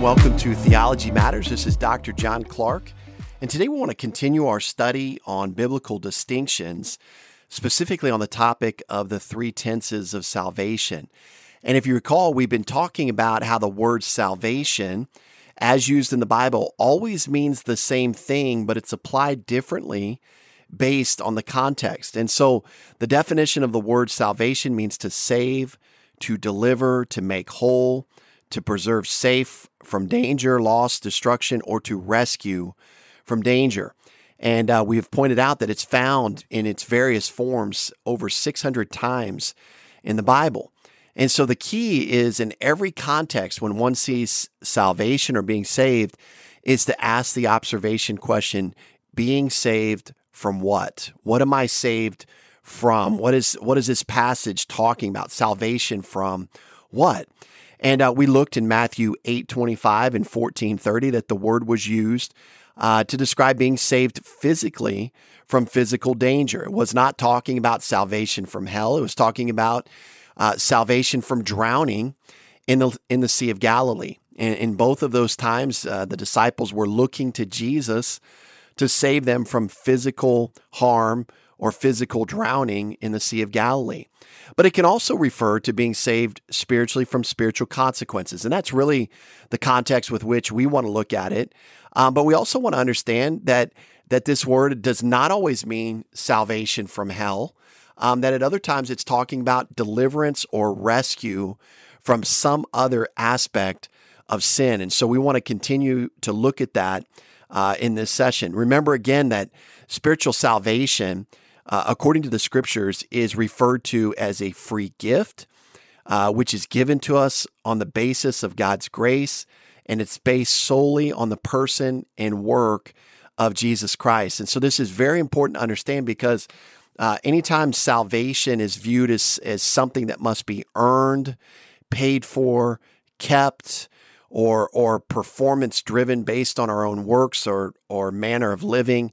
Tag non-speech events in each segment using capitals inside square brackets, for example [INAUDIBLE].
welcome to Theology Matters. This is Dr. John Clark, and today we want to continue our study on biblical distinctions, specifically on the topic of the three tenses of salvation. And if you recall, we've been talking about how the word salvation, as used in the Bible, always means the same thing, but it's applied differently based on the context. And so the definition of the word salvation means to save, to deliver, to make whole to preserve safe from danger, loss, destruction, or to rescue from danger. And uh, we have pointed out that it's found in its various forms over 600 times in the Bible. And so the key is in every context when one sees salvation or being saved, is to ask the observation question being saved from what? What am I saved from? What is what is this passage talking about? Salvation from what? And uh, we looked in Matthew 8 25 and 14 30 that the word was used uh, to describe being saved physically from physical danger. It was not talking about salvation from hell, it was talking about uh, salvation from drowning in the, in the Sea of Galilee. And in both of those times, uh, the disciples were looking to Jesus to save them from physical harm or physical drowning in the Sea of Galilee. But it can also refer to being saved spiritually from spiritual consequences. And that's really the context with which we want to look at it. Um, but we also want to understand that, that this word does not always mean salvation from hell, um, that at other times it's talking about deliverance or rescue from some other aspect of sin. And so we want to continue to look at that uh, in this session. Remember again that spiritual salvation uh, according to the scriptures, is referred to as a free gift, uh, which is given to us on the basis of God's grace, and it's based solely on the person and work of Jesus Christ. And so this is very important to understand because uh, anytime salvation is viewed as, as something that must be earned, paid for, kept, or or performance driven based on our own works or or manner of living,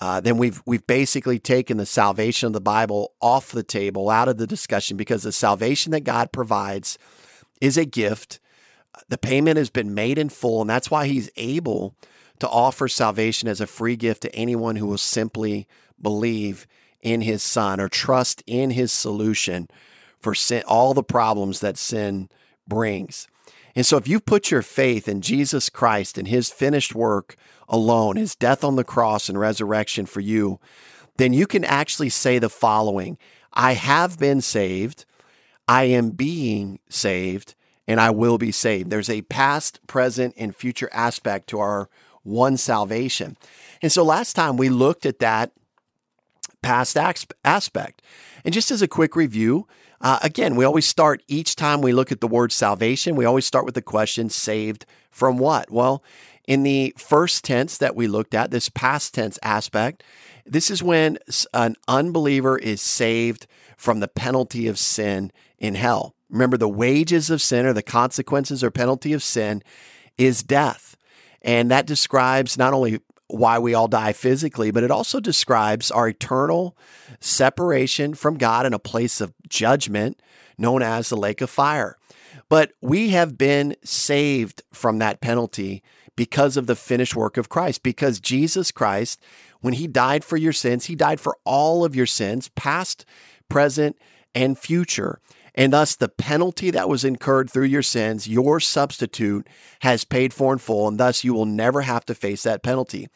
uh, then we've we've basically taken the salvation of the Bible off the table, out of the discussion, because the salvation that God provides is a gift. The payment has been made in full, and that's why He's able to offer salvation as a free gift to anyone who will simply believe in His Son or trust in His solution for sin, all the problems that sin brings. And so, if you put your faith in Jesus Christ and His finished work alone, his death on the cross and resurrection for you, then you can actually say the following I have been saved, I am being saved, and I will be saved. There's a past, present, and future aspect to our one salvation. And so last time we looked at that past aspect. And just as a quick review, uh, again, we always start each time we look at the word salvation, we always start with the question saved from what? Well, in the first tense that we looked at, this past tense aspect, this is when an unbeliever is saved from the penalty of sin in hell. Remember, the wages of sin or the consequences or penalty of sin is death. And that describes not only why we all die physically, but it also describes our eternal separation from God in a place of judgment known as the lake of fire. But we have been saved from that penalty because of the finished work of Christ. Because Jesus Christ, when he died for your sins, he died for all of your sins, past, present, and future. And thus, the penalty that was incurred through your sins, your substitute has paid for in full, and thus you will never have to face that penalty.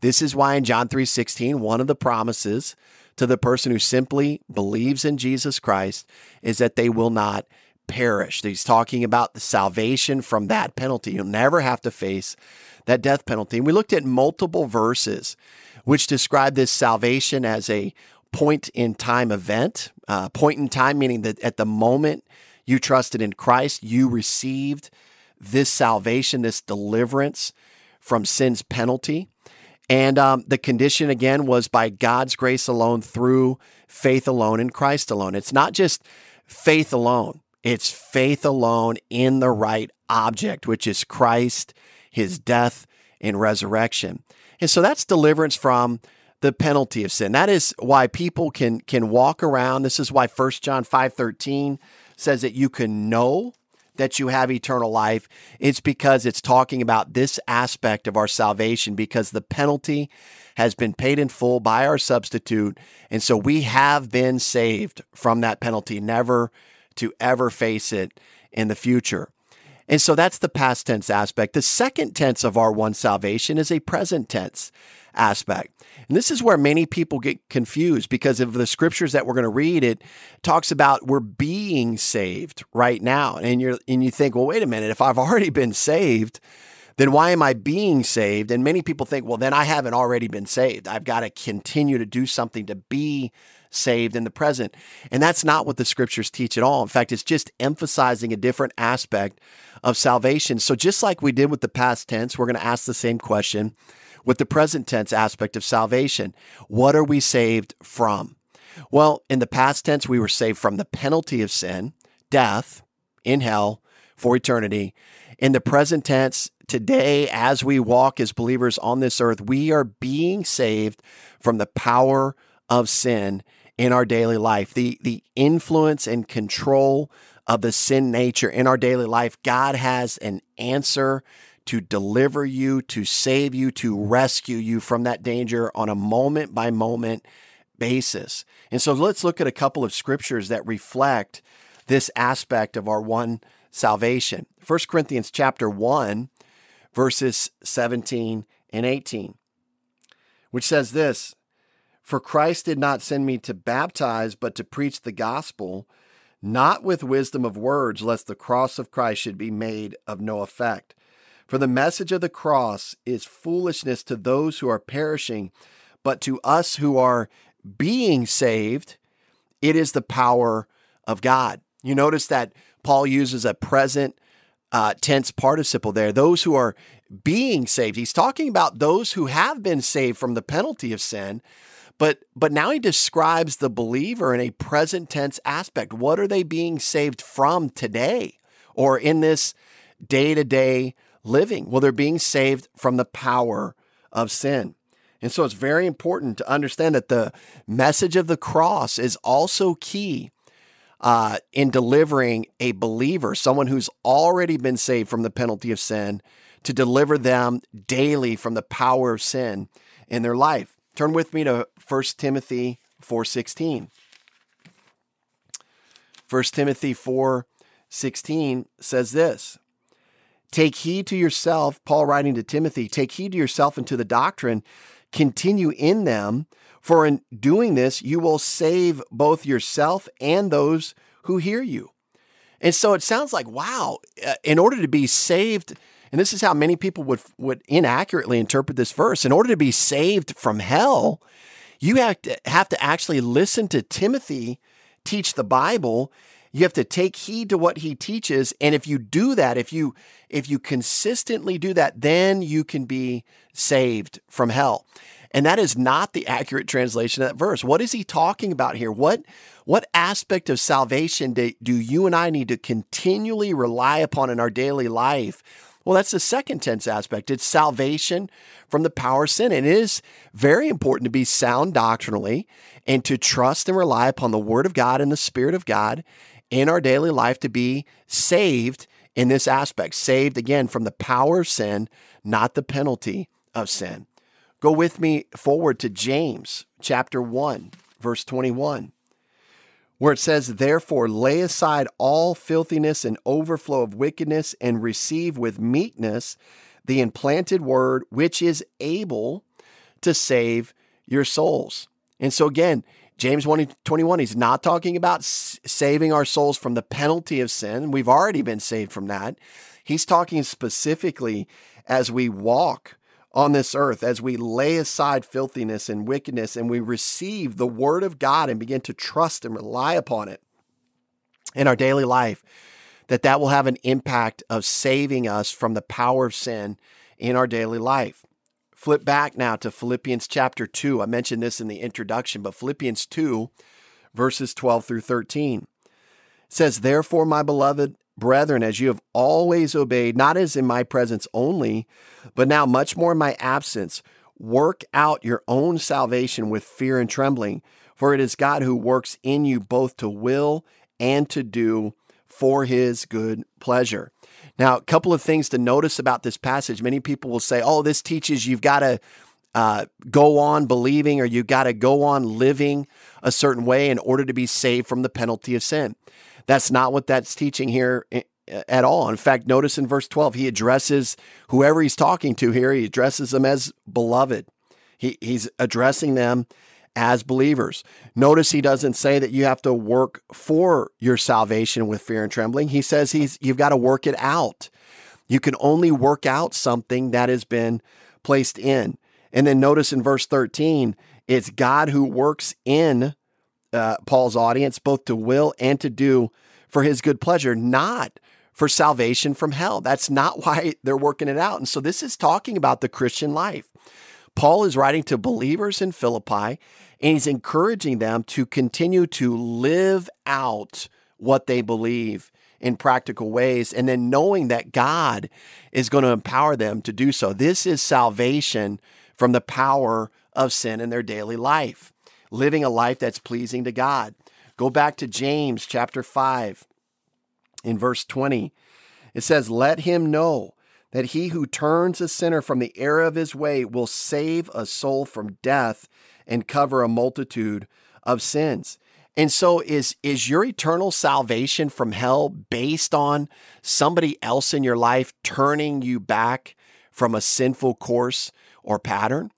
This is why in John 3:16, one of the promises to the person who simply believes in Jesus Christ is that they will not perish. He's talking about the salvation from that penalty. You'll never have to face that death penalty. And we looked at multiple verses which describe this salvation as a point in time event. Uh, point in time meaning that at the moment you trusted in Christ, you received this salvation, this deliverance from sin's penalty. And um, the condition again was by God's grace alone, through faith alone, in Christ alone. It's not just faith alone. It's faith alone in the right object, which is Christ, his death and resurrection. And so that's deliverance from the penalty of sin. That is why people can can walk around. This is why 1 John 5:13 says that you can know that you have eternal life, it's because it's talking about this aspect of our salvation because the penalty has been paid in full by our substitute. And so we have been saved from that penalty, never to ever face it in the future. And so that's the past tense aspect. The second tense of our one salvation is a present tense aspect. And this is where many people get confused because of the scriptures that we're going to read. It talks about we're being saved right now. And you're and you think, well, wait a minute, if I've already been saved, then why am I being saved? And many people think, well, then I haven't already been saved. I've got to continue to do something to be saved in the present. And that's not what the scriptures teach at all. In fact, it's just emphasizing a different aspect of salvation. So, just like we did with the past tense, we're going to ask the same question with the present tense aspect of salvation. What are we saved from? Well, in the past tense, we were saved from the penalty of sin, death in hell for eternity. In the present tense, today, as we walk as believers on this earth, we are being saved from the power of sin in our daily life, the, the influence and control of the sin nature in our daily life, God has an answer to deliver you, to save you, to rescue you from that danger on a moment by moment basis. And so let's look at a couple of scriptures that reflect this aspect of our one salvation. 1 Corinthians chapter 1 verses 17 and 18 which says this for Christ did not send me to baptize, but to preach the gospel, not with wisdom of words, lest the cross of Christ should be made of no effect. For the message of the cross is foolishness to those who are perishing, but to us who are being saved, it is the power of God. You notice that Paul uses a present uh, tense participle there. Those who are being saved. He's talking about those who have been saved from the penalty of sin, but but now he describes the believer in a present tense aspect. What are they being saved from today or in this day-to-day living? Well, they're being saved from the power of sin. And so it's very important to understand that the message of the cross is also key uh, in delivering a believer, someone who's already been saved from the penalty of sin, to deliver them daily from the power of sin in their life. Turn with me to 1 Timothy 4:16. 1 Timothy 4:16 says this: Take heed to yourself, Paul writing to Timothy, take heed to yourself and to the doctrine, continue in them, for in doing this you will save both yourself and those who hear you. And so it sounds like, wow, uh, in order to be saved and this is how many people would would inaccurately interpret this verse. In order to be saved from hell, you have to have to actually listen to Timothy teach the Bible. You have to take heed to what he teaches, and if you do that, if you if you consistently do that, then you can be saved from hell. And that is not the accurate translation of that verse. What is he talking about here? What what aspect of salvation do, do you and I need to continually rely upon in our daily life well, that's the second tense aspect. It's salvation from the power of sin. And it is very important to be sound doctrinally and to trust and rely upon the Word of God and the Spirit of God in our daily life to be saved in this aspect. Saved again from the power of sin, not the penalty of sin. Go with me forward to James chapter 1, verse 21 where it says, Therefore, lay aside all filthiness and overflow of wickedness, and receive with meekness the implanted word, which is able to save your souls. And so, again, James 1 21, he's not talking about saving our souls from the penalty of sin. We've already been saved from that. He's talking specifically as we walk on this earth as we lay aside filthiness and wickedness and we receive the word of God and begin to trust and rely upon it in our daily life that that will have an impact of saving us from the power of sin in our daily life. Flip back now to Philippians chapter 2. I mentioned this in the introduction, but Philippians 2 verses 12 through 13 says, "Therefore, my beloved Brethren, as you have always obeyed, not as in my presence only, but now much more in my absence, work out your own salvation with fear and trembling, for it is God who works in you both to will and to do for his good pleasure. Now, a couple of things to notice about this passage. Many people will say, oh, this teaches you've got to uh, go on believing or you've got to go on living a certain way in order to be saved from the penalty of sin. That's not what that's teaching here eh, eh, at all. In fact, notice in verse 12, he addresses whoever he's talking to here, he addresses them as beloved. He, he's addressing them as believers. Notice he doesn't say that you have to work for your salvation with fear and trembling. He says he's you've got to work it out. You can only work out something that has been placed in. And then notice in verse 13, it's God who works in uh, Paul's audience both to will and to do for his good pleasure, not for salvation from hell. That's not [LAUGHS] why they're working it out. And so this is talking about the Christian life. Paul is writing to believers in Philippi and he's encouraging them to continue to live out what they believe in practical ways and then knowing that God is going to empower them to do so. This is salvation from the power of sin in their daily life, living a life that's pleasing to God. Go back to James chapter 5 in verse 20. It says, Let him know that he who turns a sinner from the error of his way will save a soul from death and cover a multitude of sins. And so is is your eternal salvation from hell based on somebody else in your life turning you back from a sinful course or pattern?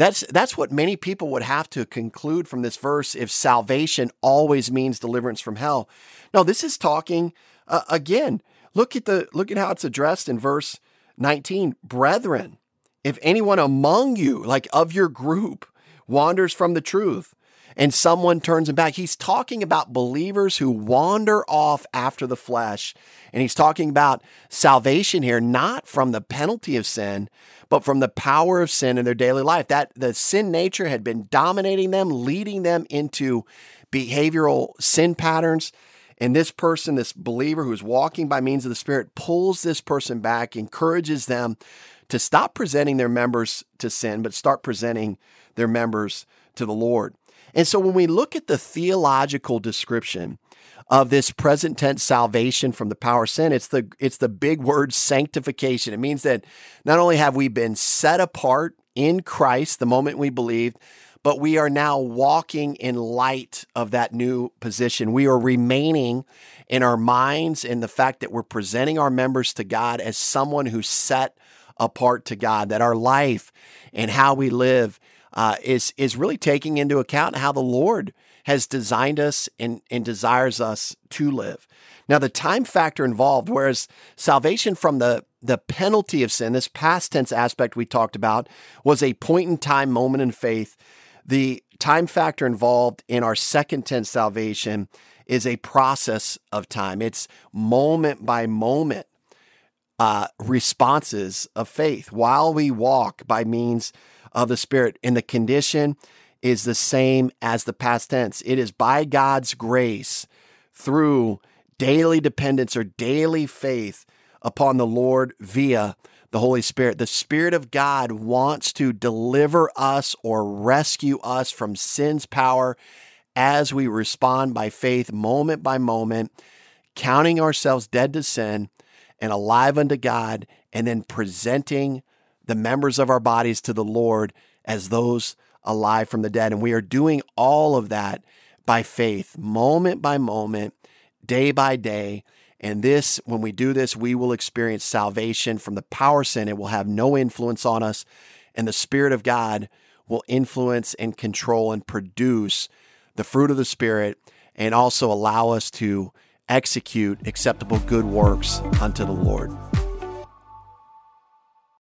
That's that's what many people would have to conclude from this verse if salvation always means deliverance from hell. No, this is talking uh, again. Look at the look at how it's addressed in verse 19. Brethren, if anyone among you, like of your group, wanders from the truth and someone turns him back. He's talking about believers who wander off after the flesh. And he's talking about salvation here, not from the penalty of sin, but from the power of sin in their daily life. That the sin nature had been dominating them, leading them into behavioral sin patterns. And this person, this believer who's walking by means of the Spirit, pulls this person back, encourages them to stop presenting their members to sin, but start presenting their members to the Lord. And so when we look at the theological description of this present tense salvation from the power of sin, it's the it's the big word sanctification. It means that not only have we been set apart in Christ the moment we believed, but we are now walking in light of that new position. We are remaining in our minds in the fact that we're presenting our members to God as someone who's set apart to God, that our life and how we live uh, is is really taking into account how the Lord has designed us and, and desires us to live. Now, the time factor involved, whereas salvation from the the penalty of sin, this past tense aspect we talked about, was a point in time moment in faith. The time factor involved in our second tense salvation is a process of time. It's moment by moment uh, responses of faith while we walk by means of the Spirit. And the condition is the same as the past tense. It is by God's grace through daily dependence or daily faith upon the Lord via the Holy Spirit. The Spirit of God wants to deliver us or rescue us from sin's power as we respond by faith, moment by moment, counting ourselves dead to sin and alive unto God, and then presenting the members of our bodies to the Lord as those alive from the dead. And we are doing all of that by faith, moment by moment, day by day. And this, when we do this, we will experience salvation from the power sin. It will have no influence on us. And the Spirit of God will influence and control and produce the fruit of the Spirit and also allow us to execute acceptable good works unto the Lord.